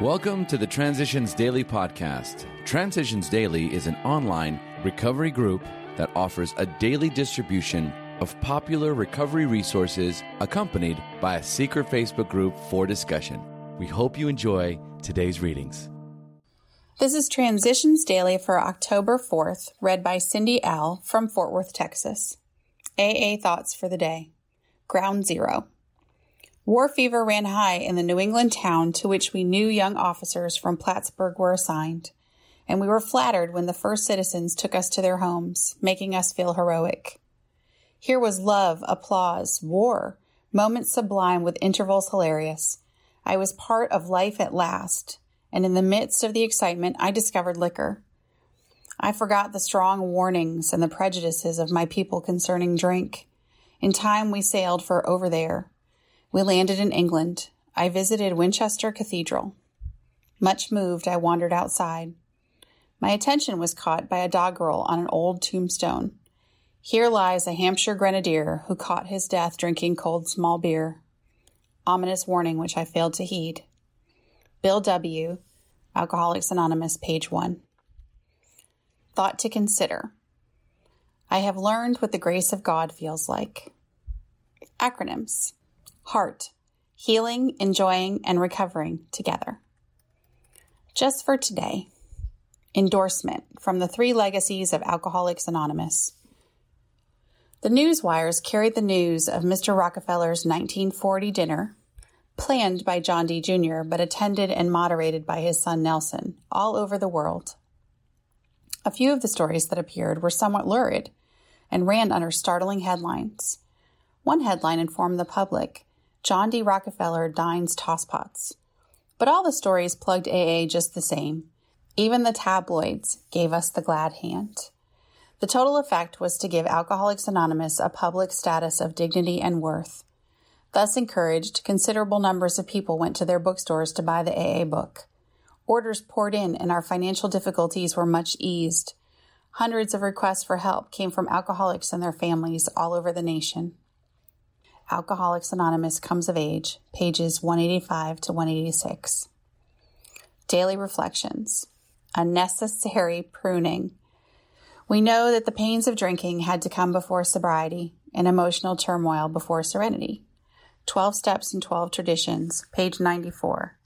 Welcome to the Transitions Daily podcast. Transitions Daily is an online recovery group that offers a daily distribution of popular recovery resources accompanied by a secret Facebook group for discussion. We hope you enjoy today's readings. This is Transitions Daily for October 4th, read by Cindy L. from Fort Worth, Texas. AA Thoughts for the Day. Ground Zero. War fever ran high in the New England town to which we new young officers from Plattsburgh were assigned, and we were flattered when the first citizens took us to their homes, making us feel heroic. Here was love, applause, war, moments sublime with intervals hilarious. I was part of life at last, and in the midst of the excitement, I discovered liquor. I forgot the strong warnings and the prejudices of my people concerning drink. In time, we sailed for over there we landed in England. I visited Winchester Cathedral. Much moved, I wandered outside. My attention was caught by a doggerel on an old tombstone. Here lies a Hampshire grenadier who caught his death drinking cold small beer. Ominous warning which I failed to heed. Bill W., Alcoholics Anonymous, page 1. Thought to consider. I have learned what the grace of God feels like. Acronyms. Heart, healing, enjoying, and recovering together. Just for today, endorsement from the three legacies of Alcoholics Anonymous. The news wires carried the news of Mr. Rockefeller's 1940 dinner, planned by John D. Jr., but attended and moderated by his son Nelson, all over the world. A few of the stories that appeared were somewhat lurid and ran under startling headlines. One headline informed the public John D. Rockefeller dines tosspots. But all the stories plugged AA just the same. Even the tabloids gave us the glad hand. The total effect was to give Alcoholics Anonymous a public status of dignity and worth. Thus encouraged, considerable numbers of people went to their bookstores to buy the AA book. Orders poured in, and our financial difficulties were much eased. Hundreds of requests for help came from alcoholics and their families all over the nation. Alcoholics Anonymous Comes of Age, pages 185 to 186. Daily Reflections A Necessary Pruning. We know that the pains of drinking had to come before sobriety and emotional turmoil before serenity. 12 Steps and 12 Traditions, page 94.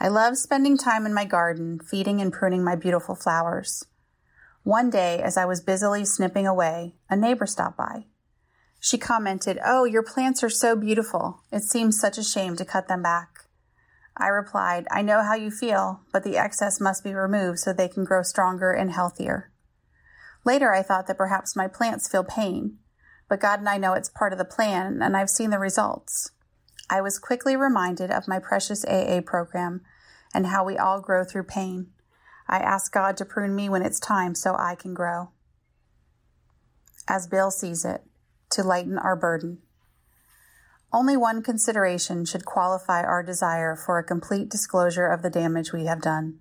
I love spending time in my garden, feeding and pruning my beautiful flowers. One day, as I was busily snipping away, a neighbor stopped by. She commented, Oh, your plants are so beautiful. It seems such a shame to cut them back. I replied, I know how you feel, but the excess must be removed so they can grow stronger and healthier. Later, I thought that perhaps my plants feel pain, but God and I know it's part of the plan, and I've seen the results. I was quickly reminded of my precious AA program and how we all grow through pain. I ask God to prune me when it's time so I can grow. As Bill sees it, to lighten our burden. Only one consideration should qualify our desire for a complete disclosure of the damage we have done.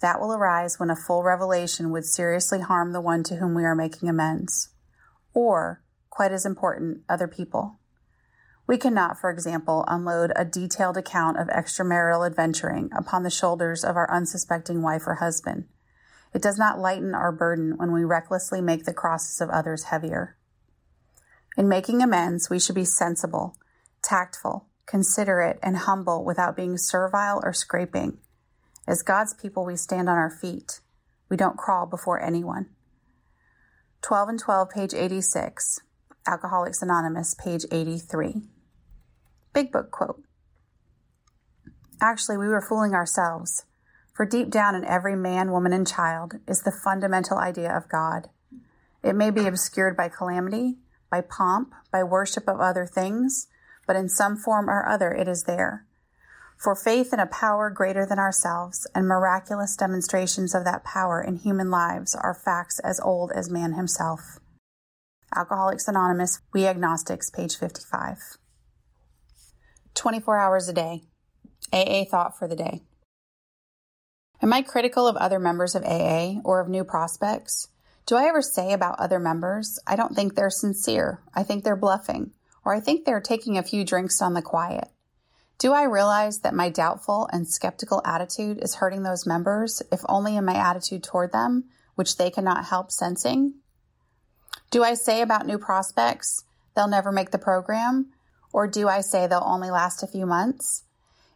That will arise when a full revelation would seriously harm the one to whom we are making amends, or, quite as important, other people. We cannot, for example, unload a detailed account of extramarital adventuring upon the shoulders of our unsuspecting wife or husband. It does not lighten our burden when we recklessly make the crosses of others heavier. In making amends, we should be sensible, tactful, considerate, and humble without being servile or scraping. As God's people, we stand on our feet. We don't crawl before anyone. 12 and 12, page 86. Alcoholics Anonymous, page 83. Big Book quote. Actually, we were fooling ourselves, for deep down in every man, woman, and child is the fundamental idea of God. It may be obscured by calamity, by pomp, by worship of other things, but in some form or other it is there. For faith in a power greater than ourselves and miraculous demonstrations of that power in human lives are facts as old as man himself. Alcoholics Anonymous, We Agnostics, page 55. 24 hours a day. AA thought for the day. Am I critical of other members of AA or of new prospects? Do I ever say about other members, I don't think they're sincere, I think they're bluffing, or I think they're taking a few drinks on the quiet? Do I realize that my doubtful and skeptical attitude is hurting those members, if only in my attitude toward them, which they cannot help sensing? Do I say about new prospects, they'll never make the program? Or do I say they'll only last a few months?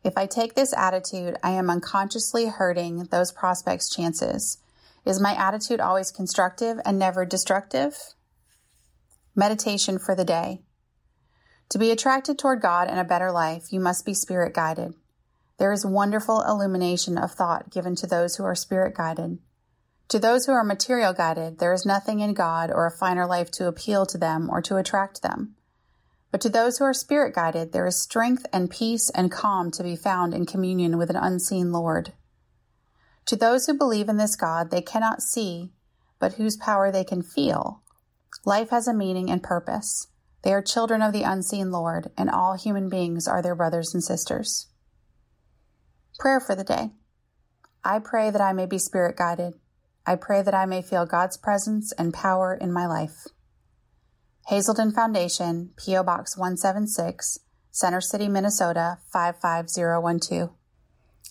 If I take this attitude, I am unconsciously hurting those prospects' chances. Is my attitude always constructive and never destructive? Meditation for the day. To be attracted toward God and a better life, you must be spirit guided. There is wonderful illumination of thought given to those who are spirit guided. To those who are material guided, there is nothing in God or a finer life to appeal to them or to attract them. But to those who are spirit guided, there is strength and peace and calm to be found in communion with an unseen Lord. To those who believe in this God they cannot see, but whose power they can feel, life has a meaning and purpose. They are children of the unseen Lord, and all human beings are their brothers and sisters. Prayer for the day. I pray that I may be spirit guided. I pray that I may feel God's presence and power in my life. Hazelden Foundation, P.O. Box 176, Center City, Minnesota 55012.